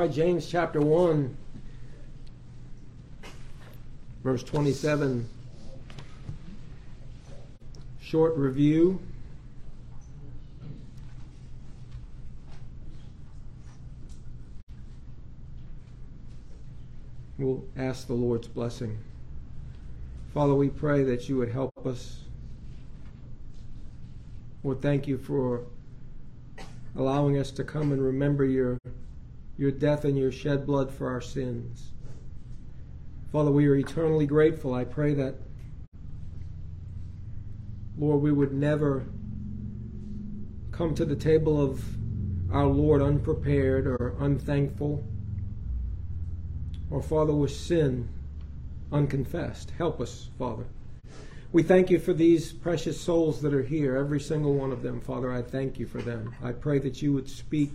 right, James chapter 1, verse 27. Short review. We'll ask the Lord's blessing. Father, we pray that you would help us. Lord, thank you for allowing us to come and remember your, your death and your shed blood for our sins. Father, we are eternally grateful. I pray that, Lord, we would never come to the table of our Lord unprepared or unthankful, or, Father, with sin unconfessed. Help us, Father. We thank you for these precious souls that are here, every single one of them, Father. I thank you for them. I pray that you would speak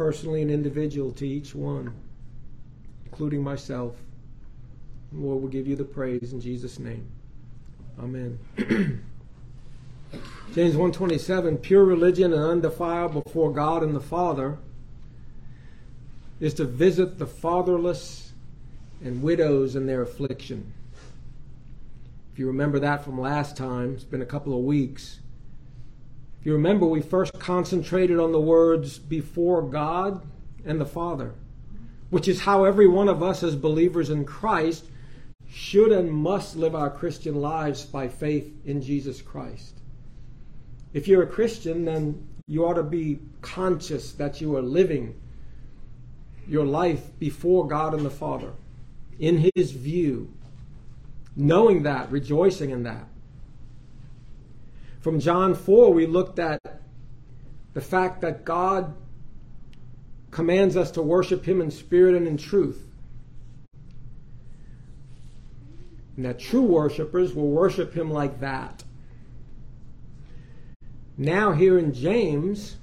personally and individual to each one, including myself. Lord, we'll give you the praise in Jesus' name. Amen. James 127, pure religion and undefiled before God and the Father is to visit the fatherless and widows in their affliction. If you remember that from last time, it's been a couple of weeks. If you remember, we first concentrated on the words before God and the Father, which is how every one of us as believers in Christ should and must live our Christian lives by faith in Jesus Christ. If you're a Christian, then you ought to be conscious that you are living your life before God and the Father in His view knowing that, rejoicing in that. From John 4, we looked at the fact that God commands us to worship Him in spirit and in truth. And that true worshipers will worship Him like that. Now, here in James,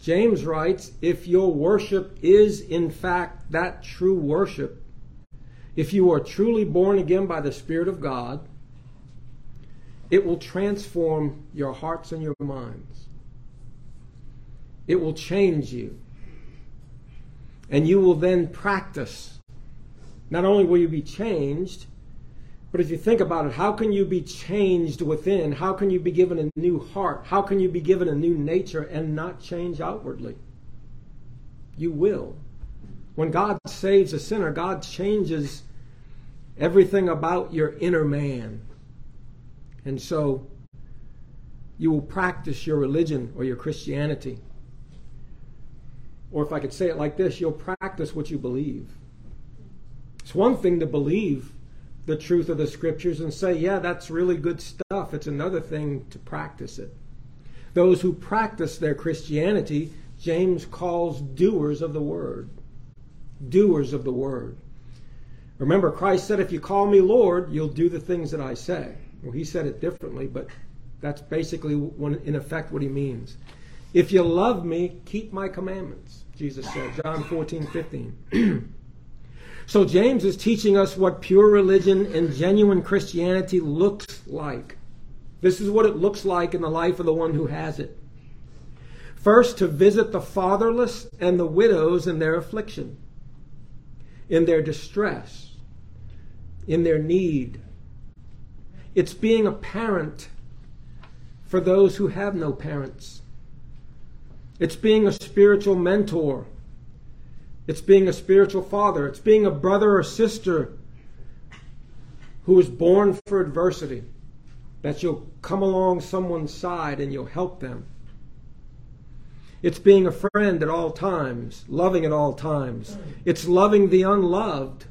James writes if your worship is in fact that true worship, if you are truly born again by the Spirit of God, it will transform your hearts and your minds. It will change you. And you will then practice. Not only will you be changed, but if you think about it, how can you be changed within? How can you be given a new heart? How can you be given a new nature and not change outwardly? You will. When God saves a sinner, God changes everything about your inner man. And so you will practice your religion or your Christianity. Or if I could say it like this, you'll practice what you believe. It's one thing to believe the truth of the scriptures and say, yeah, that's really good stuff. It's another thing to practice it. Those who practice their Christianity, James calls doers of the word doers of the word. Remember, Christ said, If you call me Lord, you'll do the things that I say. Well, he said it differently, but that's basically, in effect, what he means. If you love me, keep my commandments, Jesus said, John 14, 15. so, James is teaching us what pure religion and genuine Christianity looks like. This is what it looks like in the life of the one who has it. First, to visit the fatherless and the widows in their affliction in their distress, in their need. It's being a parent for those who have no parents. It's being a spiritual mentor. It's being a spiritual father. It's being a brother or sister who is born for adversity. That you'll come along someone's side and you'll help them. It's being a friend at all times, loving at all times. It's loving the unloved,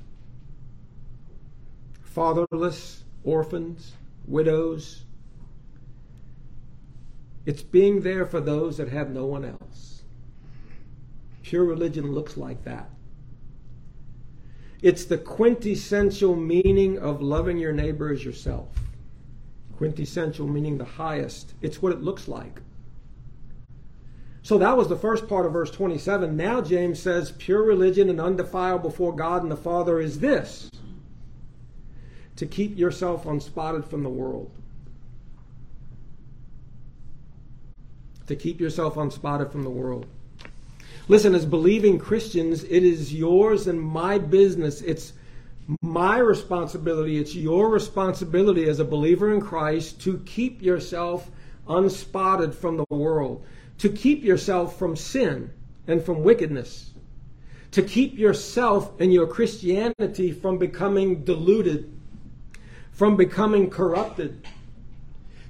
fatherless, orphans, widows. It's being there for those that have no one else. Pure religion looks like that. It's the quintessential meaning of loving your neighbor as yourself. Quintessential meaning the highest. It's what it looks like. So that was the first part of verse 27. Now James says, pure religion and undefiled before God and the Father is this to keep yourself unspotted from the world. To keep yourself unspotted from the world. Listen, as believing Christians, it is yours and my business. It's my responsibility. It's your responsibility as a believer in Christ to keep yourself unspotted from the world, to keep yourself from sin and from wickedness, to keep yourself and your Christianity from becoming diluted, from becoming corrupted,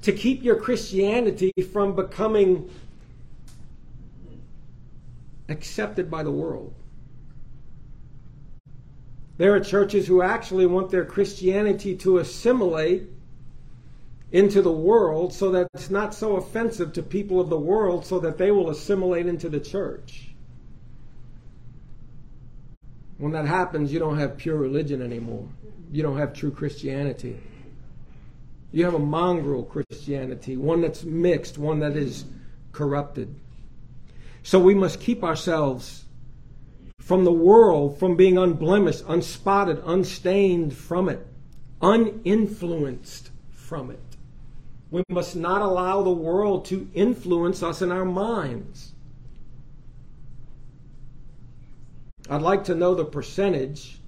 to keep your Christianity from becoming accepted by the world. There are churches who actually want their Christianity to assimilate into the world so that it's not so offensive to people of the world so that they will assimilate into the church. When that happens, you don't have pure religion anymore. You don't have true Christianity. You have a mongrel Christianity, one that's mixed, one that is corrupted. So we must keep ourselves from the world, from being unblemished, unspotted, unstained from it, uninfluenced from it. We must not allow the world to influence us in our minds. I'd like to know the percentage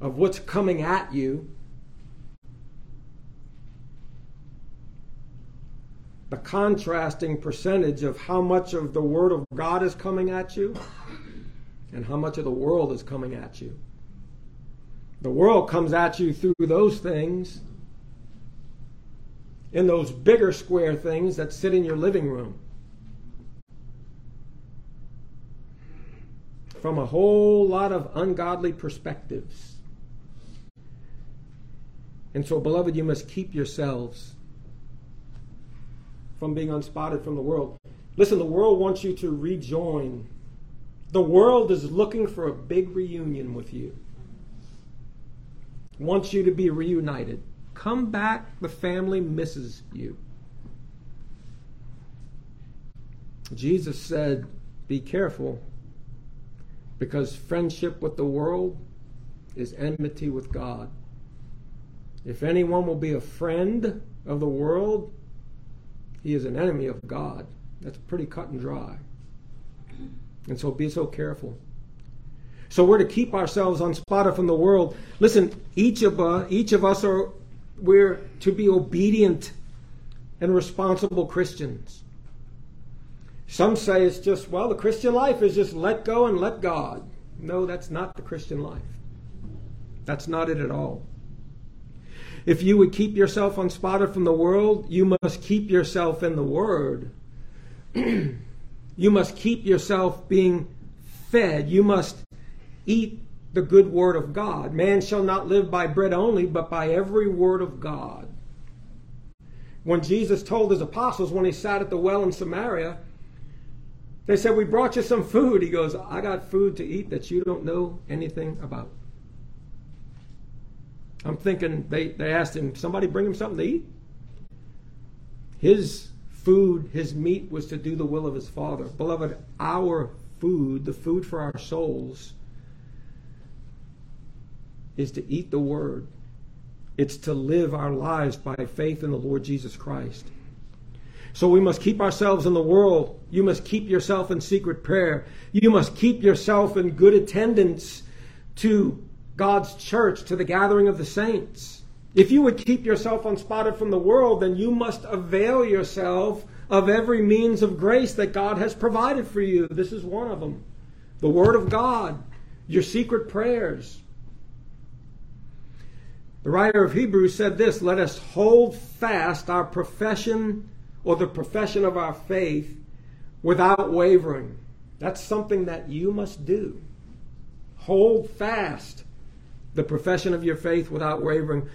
of what's coming at you the contrasting percentage of how much of the Word of God is coming at you and how much of the world is coming at you. The world comes at you through those things, in those bigger square things that sit in your living room. From a whole lot of ungodly perspectives. And so, beloved, you must keep yourselves from being unspotted from the world. Listen, the world wants you to rejoin. The world is looking for a big reunion with you. Wants you to be reunited. Come back, the family misses you. Jesus said, Be careful, because friendship with the world is enmity with God. If anyone will be a friend of the world, he is an enemy of God. That's pretty cut and dry. And so be so careful. So we're to keep ourselves unspotted from the world. Listen, each of us, each of us are we're to be obedient and responsible Christians. Some say it's just, well, the Christian life is just let go and let God. No, that's not the Christian life. That's not it at all. If you would keep yourself unspotted from the world, you must keep yourself in the Word. you must keep yourself being fed. You must eat the good Word of God. Man shall not live by bread only, but by every word of God. When Jesus told his apostles when he sat at the well in Samaria, they said, We brought you some food. He goes, I got food to eat that you don't know anything about. I'm thinking they, they asked him, somebody bring him something to eat? His food, his meat was to do the will of his Father. Beloved, our food, the food for our souls, is to eat the Word. It's to live our lives by faith in the Lord Jesus Christ. So we must keep ourselves in the world. You must keep yourself in secret prayer. You must keep yourself in good attendance to God's church, to the gathering of the saints. If you would keep yourself unspotted from the world, then you must avail yourself of every means of grace that God has provided for you. This is one of them. The Word of God, your secret prayers. The writer of Hebrews said this Let us hold fast our profession or the profession of our faith without wavering. That's something that you must do. Hold fast the profession of your faith without wavering.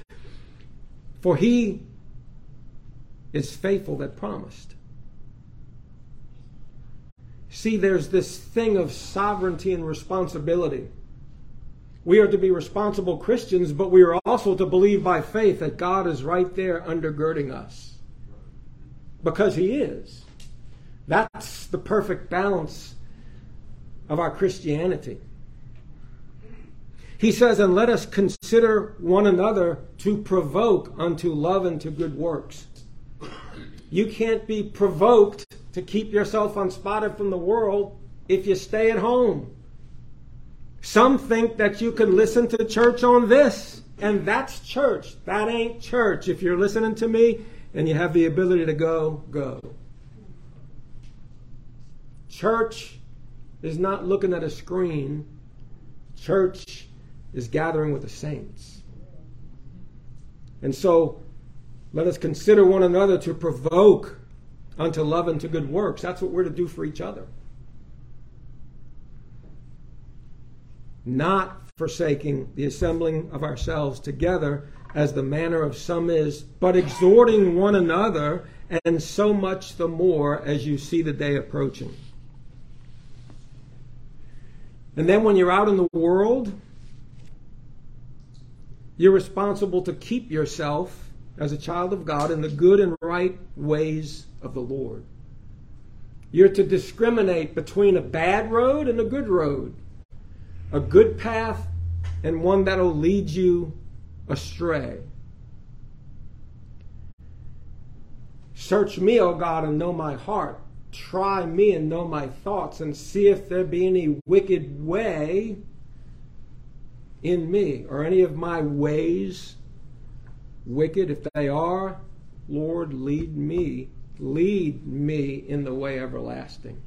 For he is faithful that promised. See, there's this thing of sovereignty and responsibility. We are to be responsible Christians, but we are also to believe by faith that God is right there undergirding us. Because He is. That's the perfect balance of our Christianity. He says, And let us consider one another to provoke unto love and to good works. You can't be provoked to keep yourself unspotted from the world if you stay at home. Some think that you can listen to church on this, and that's church. That ain't church. If you're listening to me and you have the ability to go, go. Church is not looking at a screen, church is gathering with the saints. And so, let us consider one another to provoke unto love and to good works. That's what we're to do for each other. Not forsaking the assembling of ourselves together as the manner of some is, but exhorting one another, and so much the more as you see the day approaching. And then when you're out in the world, you're responsible to keep yourself as a child of God in the good and right ways of the Lord. You're to discriminate between a bad road and a good road, a good path and one that'll lead you astray. Search me, O God, and know my heart. Try me and know my thoughts, and see if there be any wicked way in me, or any of my ways wicked. If they are, Lord, lead me, lead me in the way everlasting.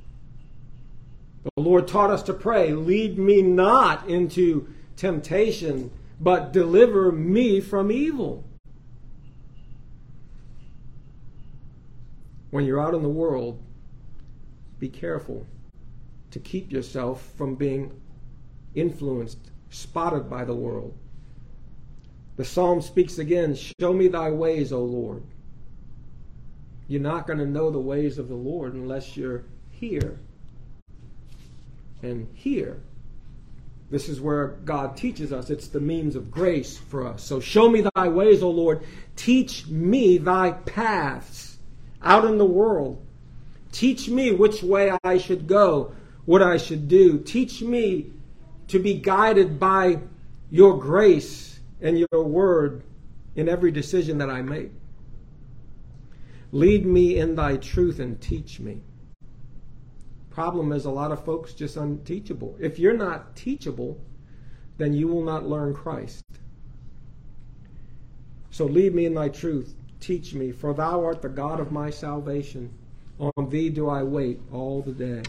The Lord taught us to pray, lead me not into temptation, but deliver me from evil. When you're out in the world, be careful to keep yourself from being influenced, spotted by the world. The psalm speaks again Show me thy ways, O Lord. You're not going to know the ways of the Lord unless you're here and here. This is where God teaches us. It's the means of grace for us. So show me thy ways, O Lord. Teach me thy paths out in the world. Teach me which way I should go, what I should do. Teach me to be guided by your grace and your word in every decision that I make. Lead me in thy truth and teach me. Problem is, a lot of folks just unteachable. If you're not teachable, then you will not learn Christ. So lead me in thy truth. Teach me, for thou art the God of my salvation. On thee do I wait all the day.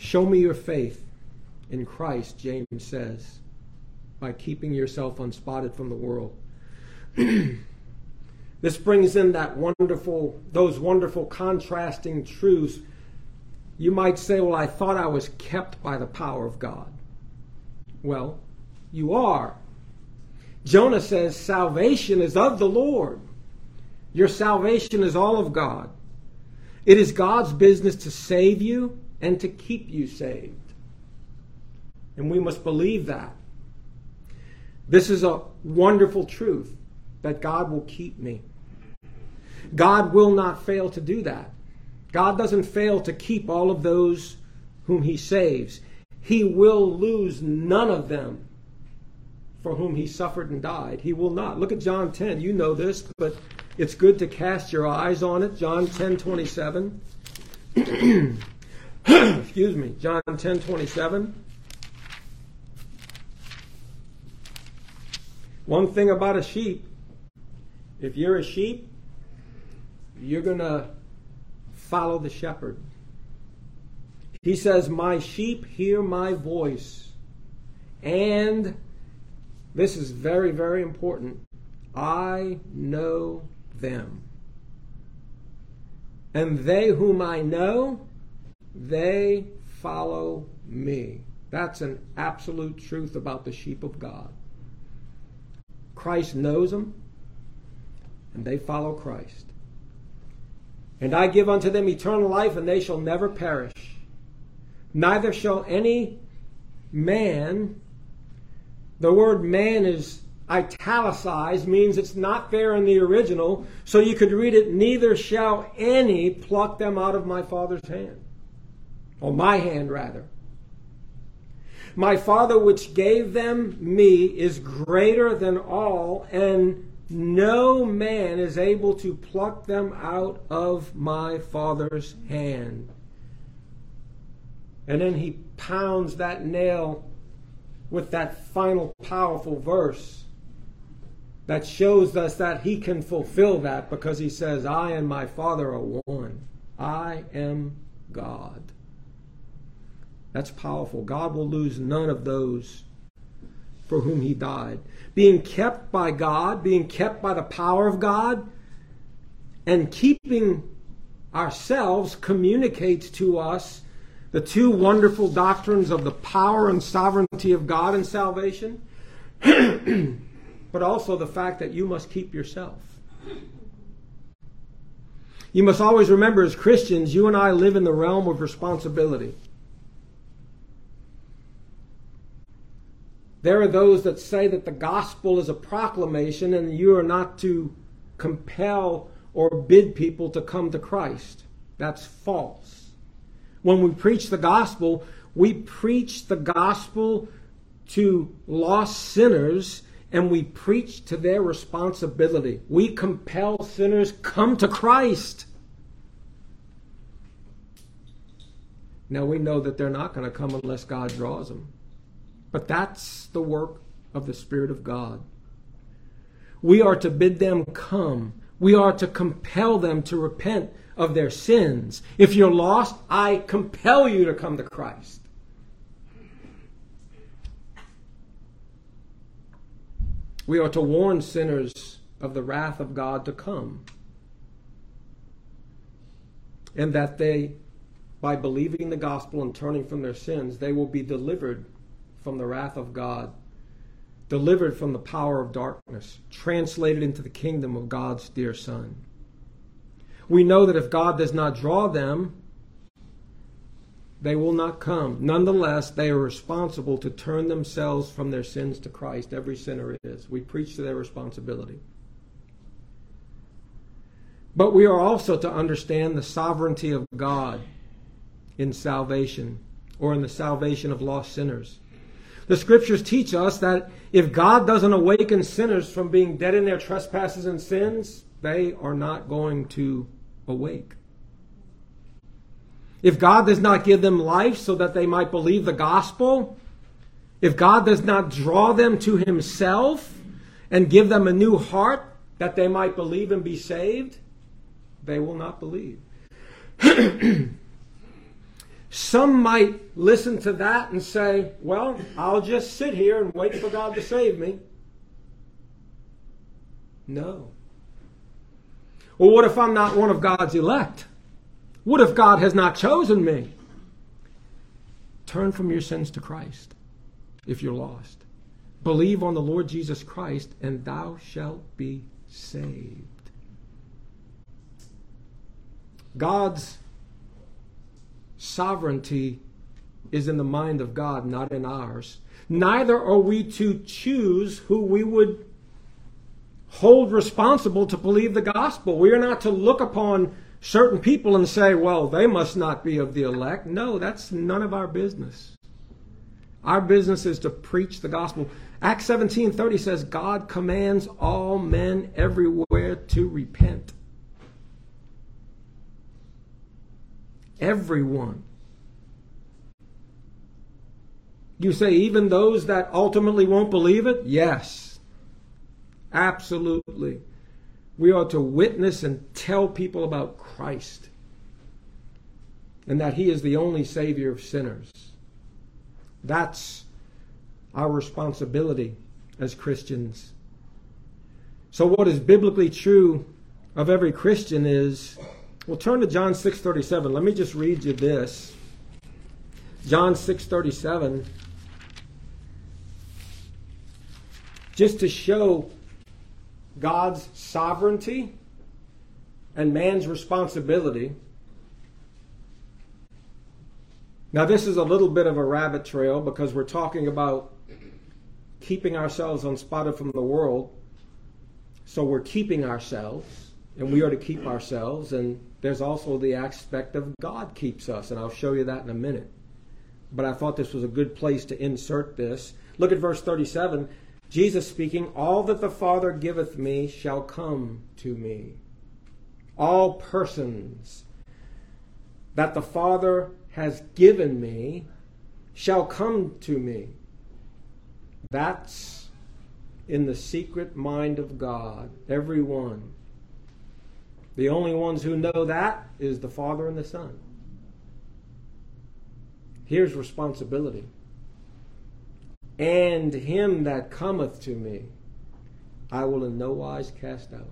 Show me your faith in Christ, James says, by keeping yourself unspotted from the world. This brings in that wonderful, those wonderful contrasting truths. You might say, Well, I thought I was kept by the power of God. Well, you are. Jonah says, Salvation is of the Lord. Your salvation is all of God. It is God's business to save you and to keep you saved. And we must believe that. This is a wonderful truth that God will keep me. God will not fail to do that. God doesn't fail to keep all of those whom he saves. He will lose none of them for whom he suffered and died. He will not. Look at John 10. You know this, but it's good to cast your eyes on it. John 10 27. Excuse me. John 10 27. One thing about a sheep if you're a sheep, you're going to follow the shepherd. He says, My sheep hear my voice. And this is very, very important. I know them. And they whom I know, they follow me. That's an absolute truth about the sheep of God. Christ knows them, and they follow Christ. And I give unto them eternal life, and they shall never perish. Neither shall any man, the word man is italicized, means it's not there in the original, so you could read it, neither shall any pluck them out of my Father's hand. Or my hand, rather. My Father which gave them me is greater than all, and No man is able to pluck them out of my Father's hand. And then he pounds that nail with that final powerful verse that shows us that he can fulfill that because he says, I and my Father are one. I am God. That's powerful. God will lose none of those for whom he died. Being kept by God, being kept by the power of God, and keeping ourselves communicates to us the two wonderful doctrines of the power and sovereignty of God in salvation, but also the fact that you must keep yourself. You must always remember, as Christians, you and I live in the realm of responsibility. There are those that say that the gospel is a proclamation and you are not to compel or bid people to come to Christ. That's false. When we preach the gospel, we preach the gospel to lost sinners and we preach to their responsibility. We compel sinners come to Christ. Now we know that they're not going to come unless God draws them. But that's the work of the Spirit of God. We are to bid them come. We are to compel them to repent of their sins. If you're lost, I compel you to come to Christ. We are to warn sinners of the wrath of God to come. And that they, by believing the gospel and turning from their sins, they will be delivered from the wrath of God, delivered from the power of darkness, translated into the kingdom of God's dear Son. We know that if God does not draw them, they will not come. Nonetheless, they are responsible to turn themselves from their sins to Christ. Every sinner is. We preach to their responsibility. But we are also to understand the sovereignty of God in salvation or in the salvation of lost sinners. The scriptures teach us that if God doesn't awaken sinners from being dead in their trespasses and sins, they are not going to awake. If God does not give them life so that they might believe the gospel, if God does not draw them to himself and give them a new heart that they might believe and be saved, they will not believe. Some might listen to that and say, well, I'll just sit here and wait for God to save me. No. Well, what if I'm not one of God's elect? What if God has not chosen me? Turn from your sins to Christ if you're lost. Believe on the Lord Jesus Christ, and thou shalt be saved. God's sovereignty is in the mind of God, not in ours. Neither are we to choose who we would hold responsible to believe the gospel. We are not to look upon certain people and say, well, they must not be of the elect. No, that's none of our business. Our business is to preach the gospel. Acts 17:30 says God commands all men everywhere to repent. Everyone. You say, even those that ultimately won't believe it? Yes. Absolutely. We are to witness and tell people about Christ and that He is the only Savior of sinners. That's our responsibility as Christians. So, what is biblically true of every Christian is well, turn to John 6:37. Let me just read you this. John 6:37 just to show God's sovereignty and man's responsibility. Now, this is a little bit of a rabbit trail because we're talking about keeping ourselves unspotted from the world. So we're keeping ourselves, and we are to keep ourselves. And there's also the aspect of God keeps us, and I'll show you that in a minute. But I thought this was a good place to insert this. Look at verse 37. Jesus speaking, All that the Father giveth me shall come to me. All persons that the Father has given me shall come to me. That's in the secret mind of God, every one. The only ones who know that is the Father and the Son. Here's responsibility. And him that cometh to me, I will in no wise cast out.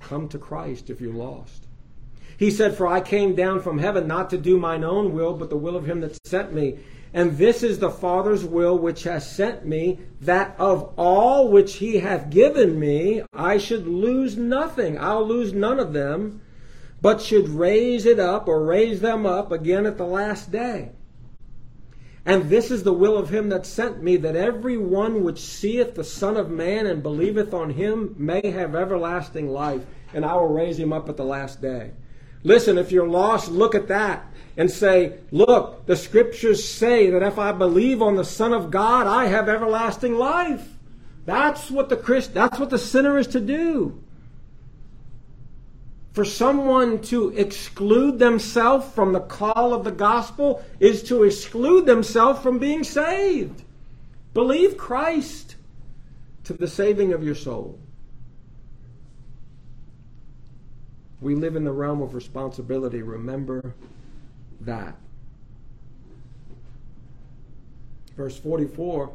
Come to Christ if you're lost. He said, For I came down from heaven not to do mine own will, but the will of him that sent me. And this is the Father's will which has sent me, that of all which he hath given me, I should lose nothing. I'll lose none of them, but should raise it up or raise them up again at the last day. And this is the will of him that sent me, that every one which seeth the Son of Man and believeth on him may have everlasting life, and I will raise him up at the last day. Listen, if you're lost, look at that and say, Look, the scriptures say that if I believe on the Son of God, I have everlasting life. That's what the Christ, that's what the sinner is to do. For someone to exclude themselves from the call of the gospel is to exclude themselves from being saved. Believe Christ to the saving of your soul. We live in the realm of responsibility. Remember that. Verse 44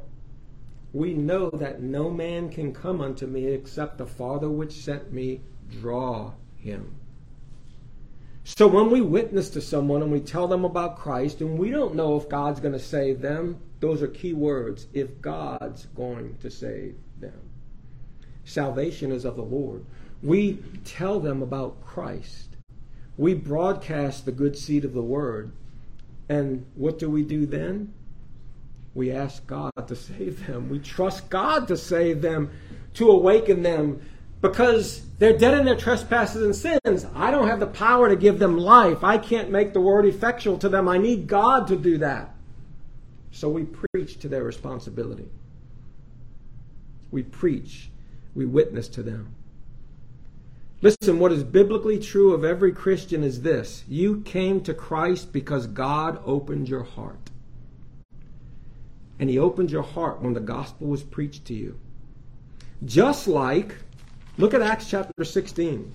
We know that no man can come unto me except the Father which sent me draw him. So when we witness to someone and we tell them about Christ and we don't know if God's going to save them, those are key words. If God's going to save them. Salvation is of the Lord. We tell them about Christ. We broadcast the good seed of the word. And what do we do then? We ask God to save them. We trust God to save them, to awaken them, because they're dead in their trespasses and sins. I don't have the power to give them life. I can't make the word effectual to them. I need God to do that. So we preach to their responsibility. We preach, we witness to them. Listen, what is biblically true of every Christian is this you came to Christ because God opened your heart. And He opened your heart when the gospel was preached to you. Just like, look at Acts chapter 16.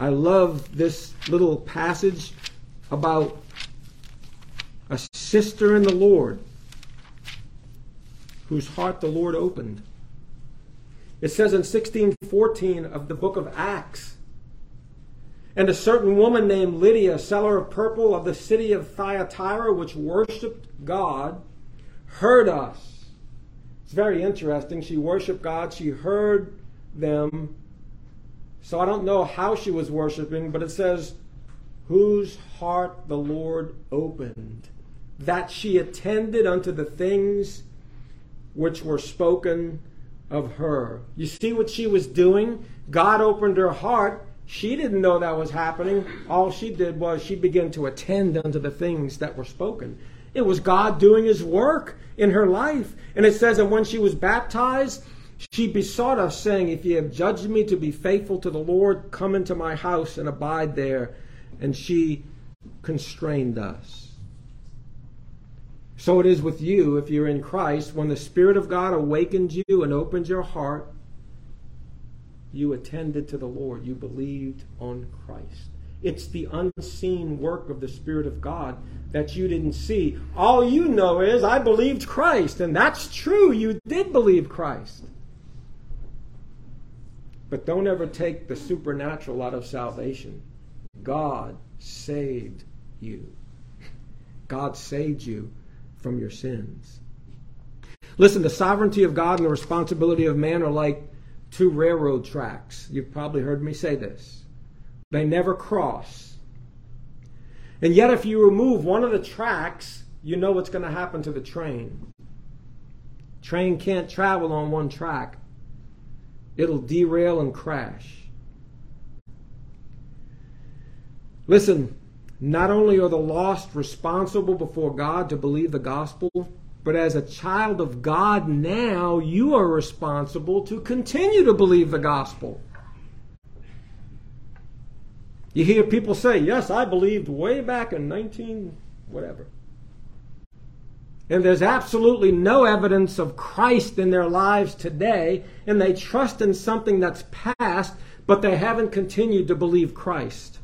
I love this little passage about a sister in the Lord whose heart the Lord opened. It says in 1614 of the book of Acts, and a certain woman named Lydia, seller of purple of the city of Thyatira, which worshipped God, heard us. It's very interesting. She worshiped God. She heard them. So I don't know how she was worshiping, but it says, whose heart the Lord opened, that she attended unto the things which were spoken of her. You see what she was doing? God opened her heart. She didn't know that was happening. All she did was she began to attend unto the things that were spoken. It was God doing his work in her life. And it says that when she was baptized, she besought us, saying, If ye have judged me to be faithful to the Lord, come into my house and abide there. And she constrained us. So it is with you if you're in Christ. When the Spirit of God awakened you and opened your heart, you attended to the Lord. You believed on Christ. It's the unseen work of the Spirit of God that you didn't see. All you know is, I believed Christ. And that's true. You did believe Christ. But don't ever take the supernatural out of salvation. God saved you. God saved you from your sins. Listen, the sovereignty of God and the responsibility of man are like two railroad tracks. You've probably heard me say this. They never cross. And yet, if you remove one of the tracks, you know what's going to happen to the train. Train can't travel on one track. It'll derail and crash. Listen, not only are the lost responsible before God to believe the gospel, But as a child of God now, you are responsible to continue to believe the gospel. You hear people say, Yes, I believed way back in 19 whatever. And there's absolutely no evidence of Christ in their lives today, and they trust in something that's past, but they haven't continued to believe Christ.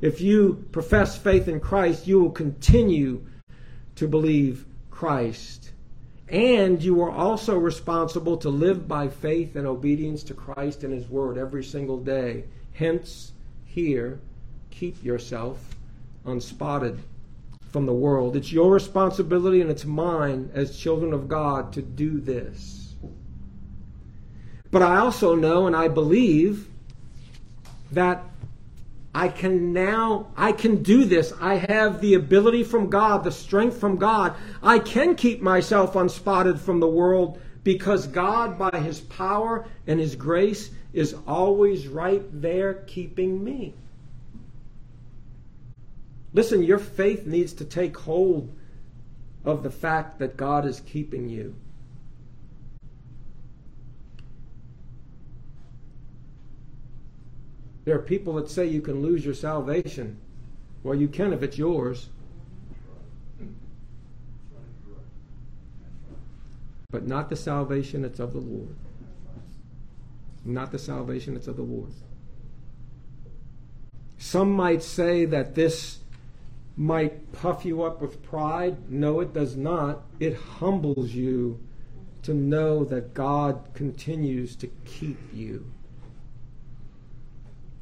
If you profess faith in Christ, you will continue to believe Christ. And you are also responsible to live by faith and obedience to Christ and His Word every single day. Hence, here, keep yourself unspotted from the world. It's your responsibility and it's mine as children of God to do this. But I also know and I believe that I can now, I can do this. I have the ability from God, the strength from God. I can keep myself unspotted from the world because God, by His power and His grace, is always right there keeping me. Listen, your faith needs to take hold of the fact that God is keeping you. There are people that say you can lose your salvation. Well, you can if it's yours. But not the salvation that's of the Lord. Not the salvation that's of the Lord. Some might say that this might puff you up with pride. No, it does not. It humbles you to know that God continues to keep you.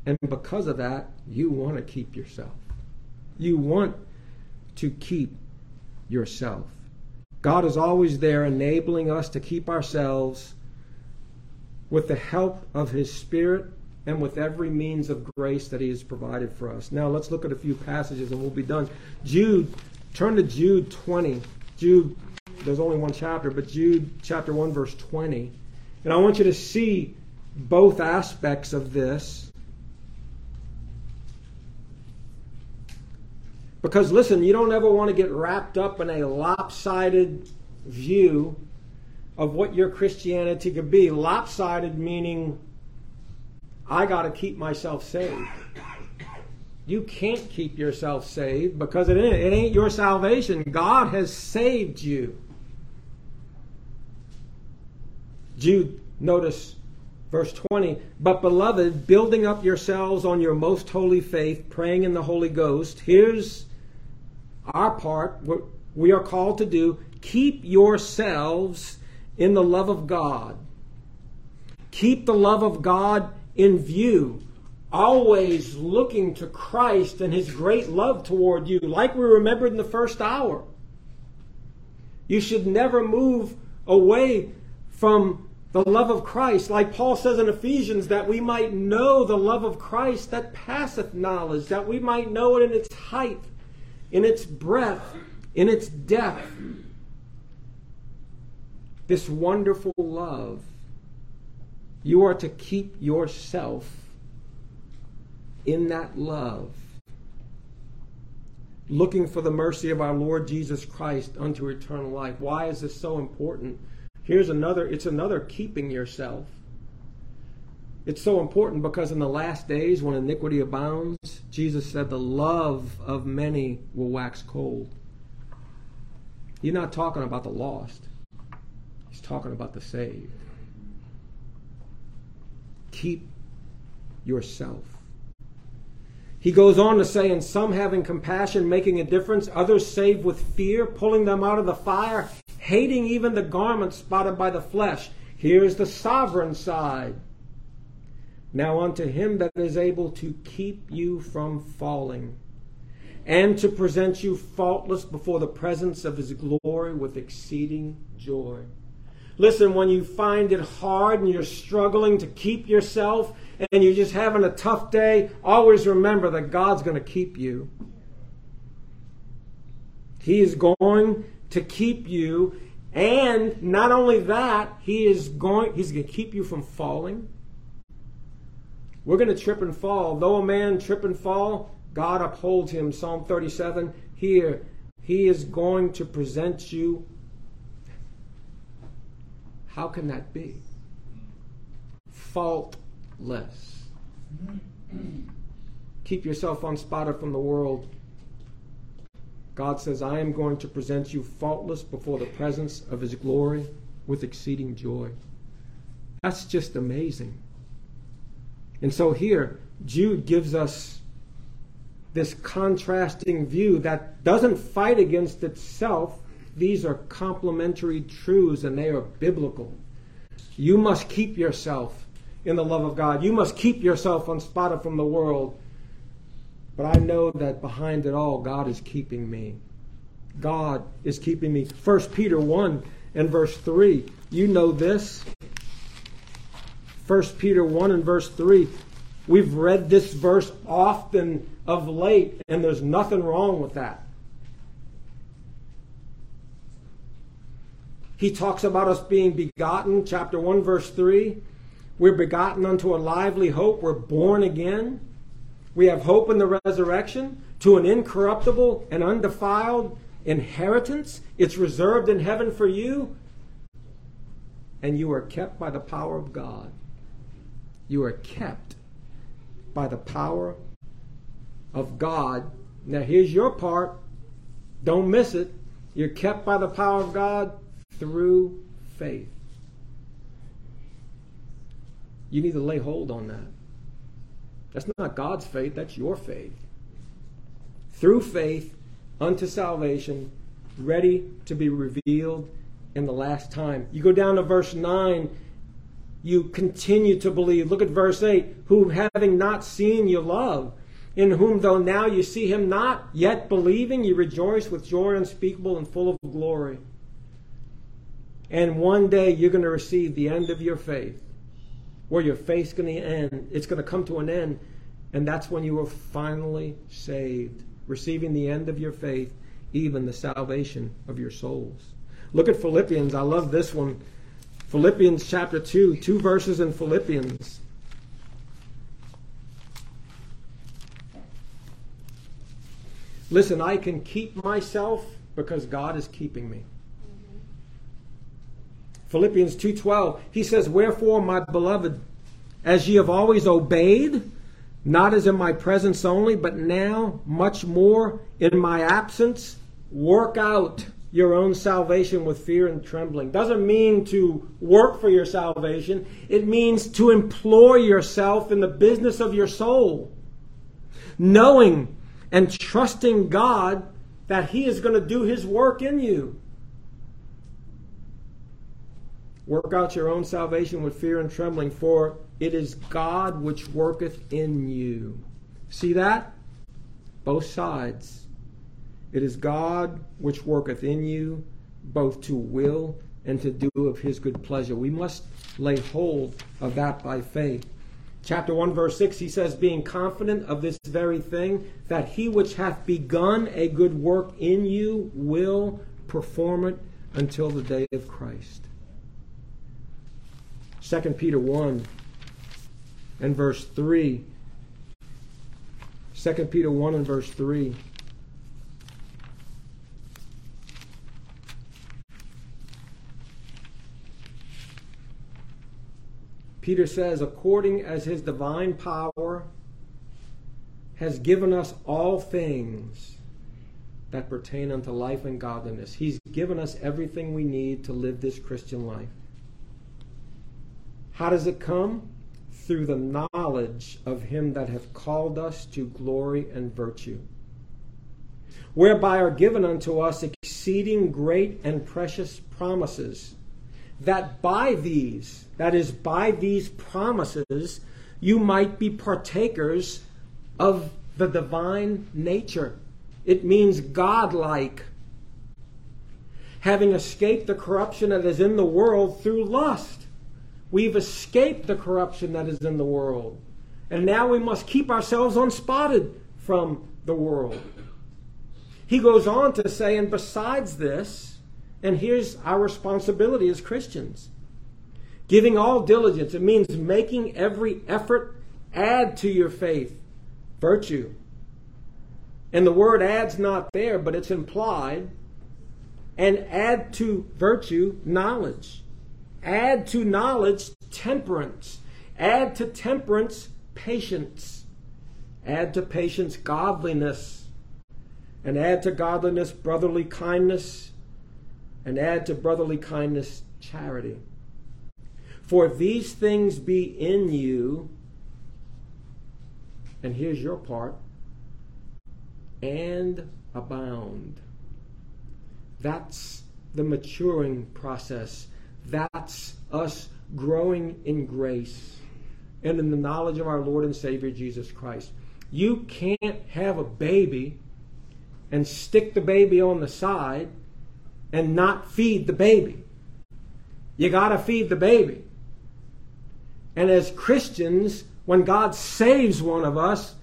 And because of that, you want to keep yourself. You want to keep yourself. God is always there enabling us to keep ourselves with the help of His Spirit and with every means of grace that He has provided for us. Now, let's look at a few passages and we'll be done. Jude, turn to Jude 20. Jude, there's only one chapter, but Jude chapter 1, verse 20. And I want you to see both aspects of this. Because, listen, you don't ever want to get wrapped up in a lopsided view of what your Christianity could be. Lopsided meaning I got to keep myself saved. You can't keep yourself saved because it ain't, it ain't your salvation. God has saved you. Jude, notice verse 20. But, beloved, building up yourselves on your most holy faith, praying in the Holy Ghost. Here's our part, what we are called to do. Keep yourselves in the love of God. Keep the love of God in view, always looking to Christ and his great love toward you, like we remembered in the first hour. You should never move away from the love of Christ, like Paul says in Ephesians, that we might know the love of Christ that passeth knowledge, that we might know it in its height, in its breadth, in its depth. This wonderful love you are to keep yourself in that love, looking for the mercy of our Lord Jesus Christ unto eternal life. Why is this so important? Here's another, it's another keeping yourself. It's so important because in the last days when iniquity abounds, Jesus said the love of many will wax cold. He's not talking about the lost. He's talking about the saved keep yourself. He goes on to say, and some having compassion, making a difference, others save with fear, pulling them out of the fire, hating even the garment spotted by the flesh. Here's the sovereign side. Now unto him that is able to keep you from falling, and to present you faultless before the presence of his glory with exceeding joy. Listen, when you find it hard and you're struggling to keep yourself and you're just having a tough day, always remember that God's going to keep you. He is going to keep you. And not only that, he is going he's going to keep you from falling. We're going to trip and fall. Though a man trip and fall, God upholds him. Psalm 37. Here, he is going to present you How can that be? Faultless. Keep yourself unspotted from the world. God says, I am going to present you faultless before the presence of His glory with exceeding joy. That's just amazing. And so here, Jude gives us this contrasting view that doesn't fight against itself. These are complementary truths and they are biblical. You must keep yourself in the love of God. You must keep yourself unspotted from the world. But I know that behind it all, God is keeping me. God is keeping me. 1 Peter 1 and verse 3. You know this. 1 Peter 1 and verse 3. We've read this verse often of late, and there's nothing wrong with that. He talks about us being begotten, chapter 1, verse 3. We're begotten unto a lively hope. We're born again. We have hope in the resurrection to an incorruptible and undefiled inheritance. It's reserved in heaven for you. And you are kept by the power of God. You are kept by the power of God. Now, here's your part. Don't miss it. You're kept by the power of God through faith. You need to lay hold on that. That's not God's faith, that's your faith. Through faith unto salvation, ready to be revealed in the last time. You go down to verse 9 you continue to believe. Look at verse 8 who having not seen you love, in whom though now you see him not, yet believing, you rejoice with joy unspeakable and full of glory. And one day you're going to receive the end of your faith, where your faith's going to end. It's going to come to an end, and that's when you are finally saved, receiving the end of your faith, even the salvation of your souls. Look at Philippians. I love this one. Philippians chapter 2, two verses in Philippians. Listen, I can keep myself because God is keeping me. Philippians 2:12 he says wherefore my beloved as ye have always obeyed not as in my presence only but now much more in my absence work out your own salvation with fear and trembling. Doesn't mean to work for your salvation, it means to employ yourself in the business of your soul, knowing and trusting God that He is going to do His work in you. Work out your own salvation with fear and trembling, for it is God which worketh in you. See that? Both sides. It is God which worketh in you both to will and to do of his good pleasure. We must lay hold of that by faith. Chapter 1, verse 6, he says, Being confident of this very thing, that he which hath begun a good work in you will perform it until the day of Christ. 2 Peter 1 and verse 3. 2 Peter 1 and verse 3. Peter says, according as his divine power has given us all things that pertain unto life and godliness. He's given us everything we need to live this Christian life. How does it come? Through the knowledge of him that hath called us to glory and virtue, whereby are given unto us exceeding great and precious promises that by these, that is, by these promises, you might be partakers of the divine nature. It means godlike. Having escaped the corruption that is in the world through lust. We've escaped the corruption that is in the world. And now we must keep ourselves unspotted from the world. He goes on to say, and besides this, and here's our responsibility as Christians giving all diligence. It means making every effort add to your faith virtue. And the word adds not there, but it's implied. And add to virtue knowledge. Add to knowledge temperance. Add to temperance patience. Add to patience godliness. And add to godliness brotherly kindness. And add to brotherly kindness charity. For if these things be in you, and here's your part, and abound. That's the maturing process. That's us growing in grace and in the knowledge of our Lord and Savior Jesus Christ. You can't have a baby and stick the baby on the side and not feed the baby. You got to feed the baby. And as Christians, when God saves one of us,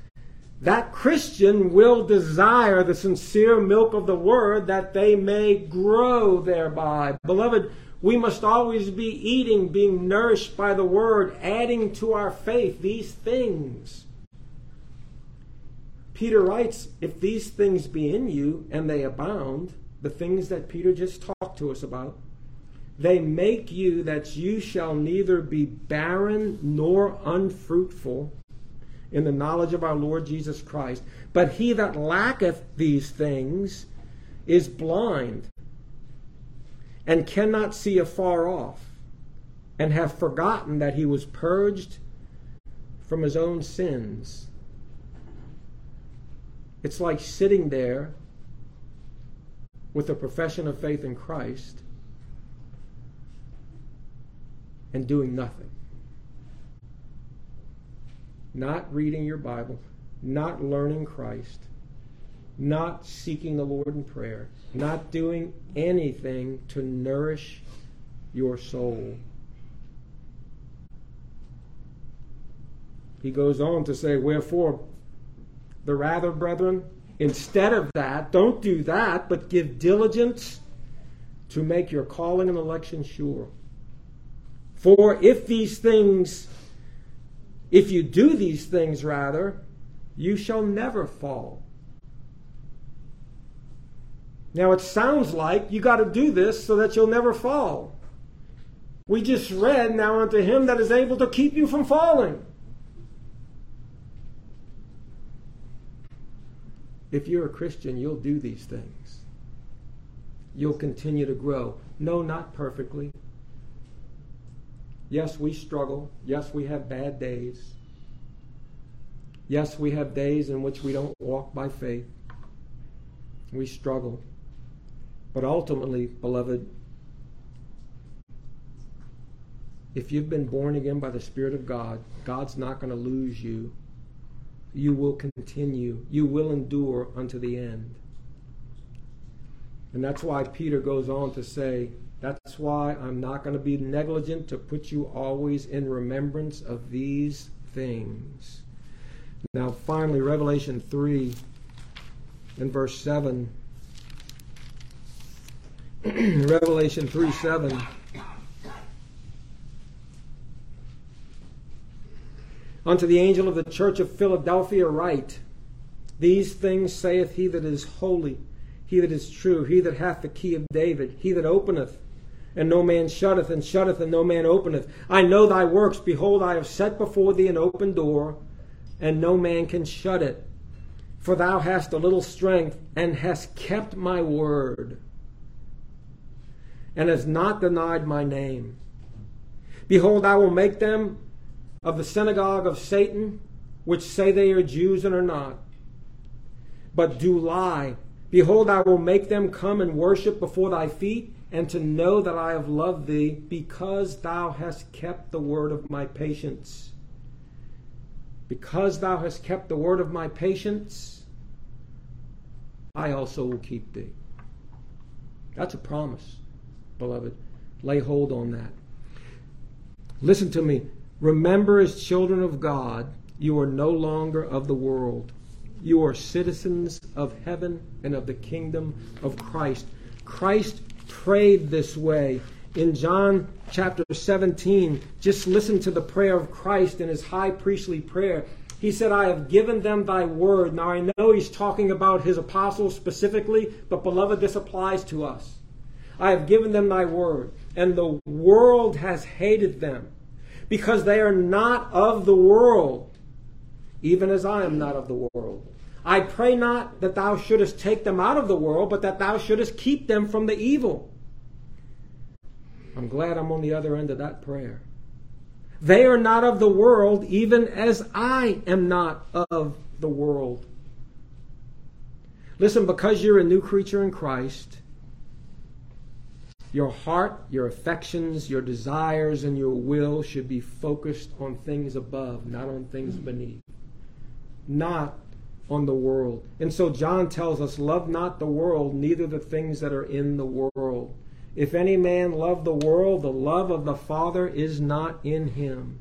that Christian will desire the sincere milk of the word that they may grow thereby. Beloved, we must always be eating, being nourished by the word, adding to our faith these things. Peter writes, If these things be in you and they abound, the things that Peter just talked to us about, they make you that you shall neither be barren nor unfruitful in the knowledge of our Lord Jesus Christ. But he that lacketh these things is blind and cannot see afar off, and have forgotten that he was purged from his own sins. It's like sitting there with a profession of faith in Christ and doing nothing not reading your Bible, not learning Christ, not seeking the Lord in prayer, not doing anything to nourish your soul. He goes on to say, Wherefore, the rather, brethren, instead of that, don't do that, but give diligence to make your calling and election sure. For if these things if you do these things, rather, you shall never fall. Now, it sounds like you got to do this so that you'll never fall. We just read, Now unto him that is able to keep you from falling. If you're a Christian, you'll do these things. You'll continue to grow. No, not perfectly. Yes, we struggle. Yes, we have bad days. Yes, we have days in which we don't walk by faith. We struggle. But ultimately, beloved, if you've been born again by the Spirit of God, God's not going to lose you. You will continue. You will endure unto the end. And that's why Peter goes on to say, that's why I'm not going to be negligent to put you always in remembrance of these things. Now, finally, Revelation 3 and verse 7. Revelation 3 7. Unto the angel of the church of Philadelphia, write These things saith he that is holy, he that is true, he that hath the key of David, he that openeth and no man shutteth, and shutteth, and no man openeth. I know thy works. Behold, I have set before thee an open door, and no man can shut it. For thou hast a little strength, and hast kept my word, and hast not denied my name. Behold, I will make them of the synagogue of Satan, which say they are Jews and are not, but do lie. Behold, I will make them come and worship before thy feet and to know that I have loved thee because thou hast kept the word of my patience. Because thou hast kept the word of my patience, I also will keep thee. That's a promise, beloved. Lay hold on that. Listen to me. Remember, as children of God, you are no longer of the world. You are citizens of heaven and of the kingdom of Christ. Christ prayed this way. In John chapter 17, just listen to the prayer of Christ in his high priestly prayer. He said, I have given them thy word. Now I know he's talking about his apostles specifically, but beloved, this applies to us. I have given them thy word, and the world has hated them, because they are not of the world, even as I am not of the world. I pray not that thou shouldest take them out of the world, but that thou shouldest keep them from the evil. I'm glad I'm on the other end of that prayer. They are not of the world, even as I am not of the world. Listen, because you're a new creature in Christ, your heart, your affections, your desires, and your will should be focused on things above, not on things beneath. Not on the world. And so John tells us, Love not the world, neither the things that are in the world. If any man love the world, the love of the Father is not in him.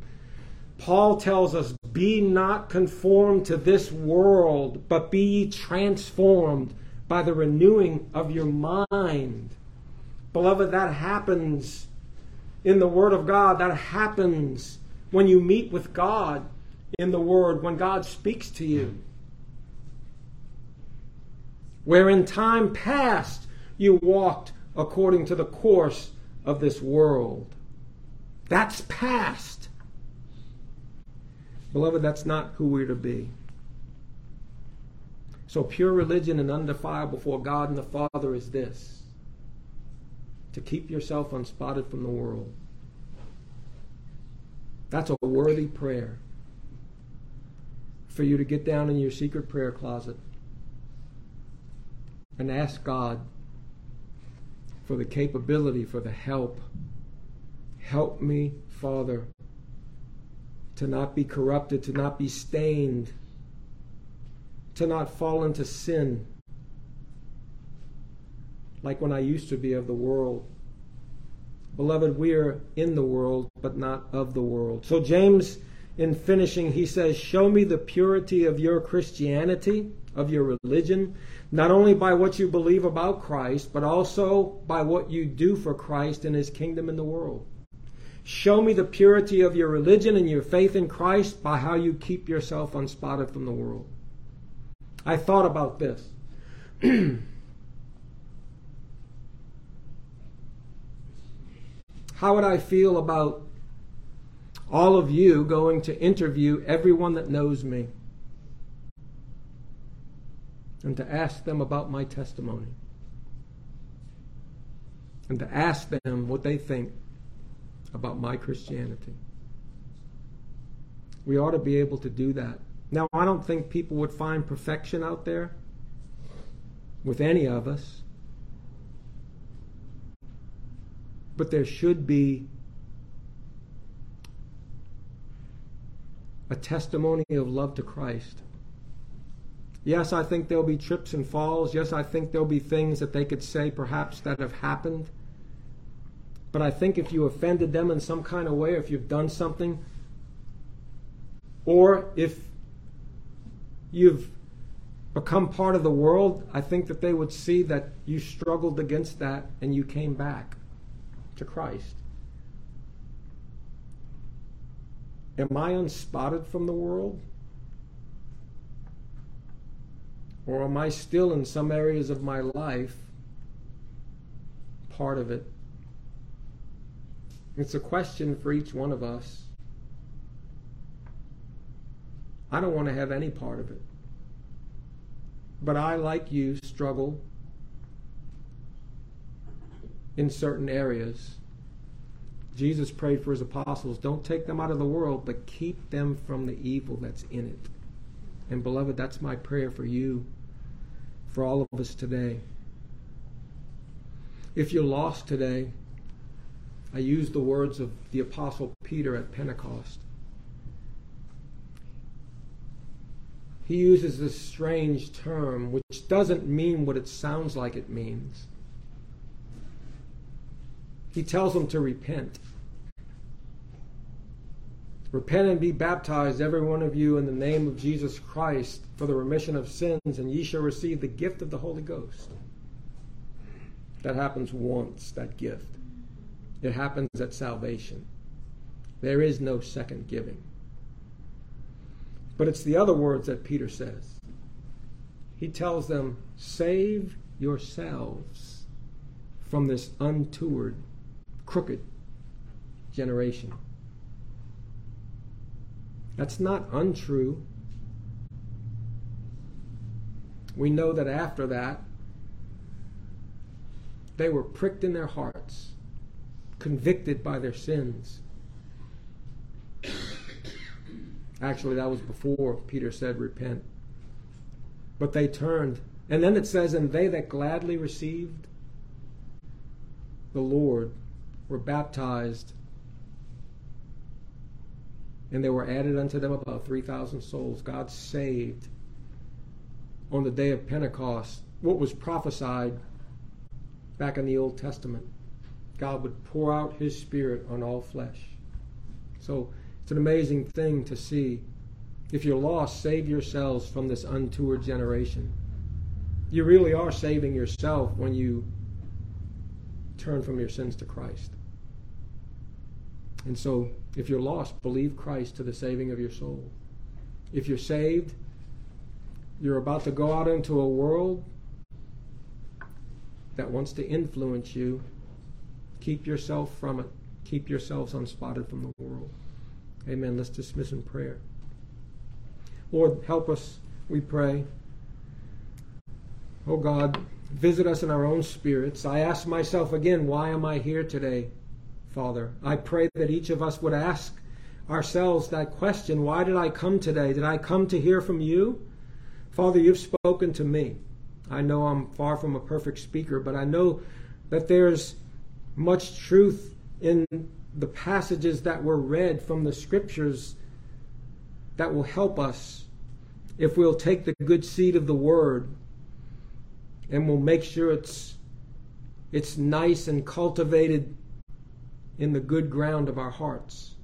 Paul tells us, Be not conformed to this world, but be ye transformed by the renewing of your mind. Beloved, that happens in the Word of God. That happens when you meet with God in the Word, when God speaks to you where in time past you walked according to the course of this world. That's past. Beloved, that's not who we're to be. So, pure religion and undefiled before God and the Father is this to keep yourself unspotted from the world. That's a worthy prayer for you to get down in your secret prayer closet and ask God for the capability, for the help. Help me, Father, to not be corrupted, to not be stained, to not fall into sin like when I used to be of the world. Beloved, we are in the world, but not of the world. So, James, in finishing, he says, Show me the purity of your Christianity, of your religion, not only by what you believe about Christ, but also by what you do for Christ and his kingdom in the world. Show me the purity of your religion and your faith in Christ by how you keep yourself unspotted from the world. I thought about this. how would I feel about all of you going to interview everyone that knows me? and to ask them about my testimony and to ask them what they think about my Christianity. We ought to be able to do that. Now, I don't think people would find perfection out there with any of us, but there should be a testimony of love to Christ. Yes, I think there'll be trips and falls. Yes, I think there'll be things that they could say perhaps that have happened. But I think if you offended them in some kind of way, if you've done something, or if you've become part of the world, I think that they would see that you struggled against that and you came back to Christ. Am I unspotted from the world? Or am I still in some areas of my life part of it? It's a question for each one of us. I don't want to have any part of it. But I, like you, struggle in certain areas. Jesus prayed for his apostles don't take them out of the world, but keep them from the evil that's in it. And beloved, that's my prayer for you, for all of us today. If you're lost today, I use the words of the Apostle Peter at Pentecost. He uses this strange term, which doesn't mean what it sounds like it means. He tells them to repent. Repent and be baptized, every one of you, in the name of Jesus Christ for the remission of sins, and ye shall receive the gift of the Holy Ghost. That happens once, that gift. It happens at salvation. There is no second giving. But it's the other words that Peter says. He tells them, Save yourselves from this untoward crooked generation. That's not untrue. We know that after that, they were pricked in their hearts, convicted by their sins. Actually, that was before Peter said, Repent. But they turned. And then it says, And they that gladly received the Lord were baptized, and there were added unto them about 3,000 souls. God saved on the day of Pentecost what was prophesied back in the Old Testament. God would pour out his Spirit on all flesh. So it's an amazing thing to see. If you're lost, save yourselves from this untoward generation. You really are saving yourself when you turn from your sins to Christ. And so, if you're lost, believe Christ to the saving of your soul. If you're saved, you're about to go out into a world that wants to influence you. Keep yourself from it. Keep yourselves unspotted from the world. Amen. Let's dismiss in prayer. Lord, help us, we pray. Oh God, visit us in our own spirits. I ask myself again, why am I here today, Father? I pray that each of us would ask ourselves that question why did I come today? Did I come to hear from you? Father, you've spoken to me. I know I'm far from a perfect speaker, but I know that there's much truth in the passages that were read from the scriptures that will help us if we'll take the good seed of the word and we'll make sure it's it's nice and cultivated in the good ground of our hearts.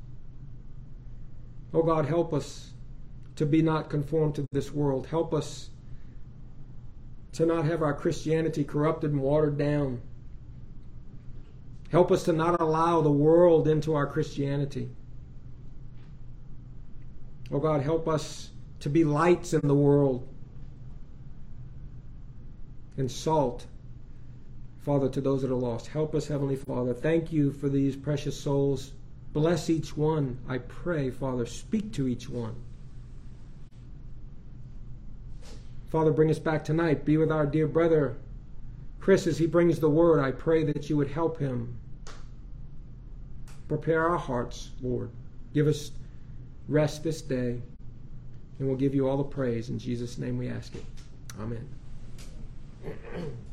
Oh God, help us to be not conformed to this world. Help us to not have our Christianity corrupted and watered down. Help us to not allow the world into our Christianity. Oh God, help us to be lights in the world and salt, Father, to those that are lost. Help us, Heavenly Father. Thank you for these precious souls. Bless each one, I pray, Father. Speak to each one. Father, bring us back tonight. Be with our dear brother Chris as he brings the word. I pray that you would help him. Prepare our hearts, Lord. Give us rest this day, and we'll give you all the praise. In Jesus' name we ask it. Amen.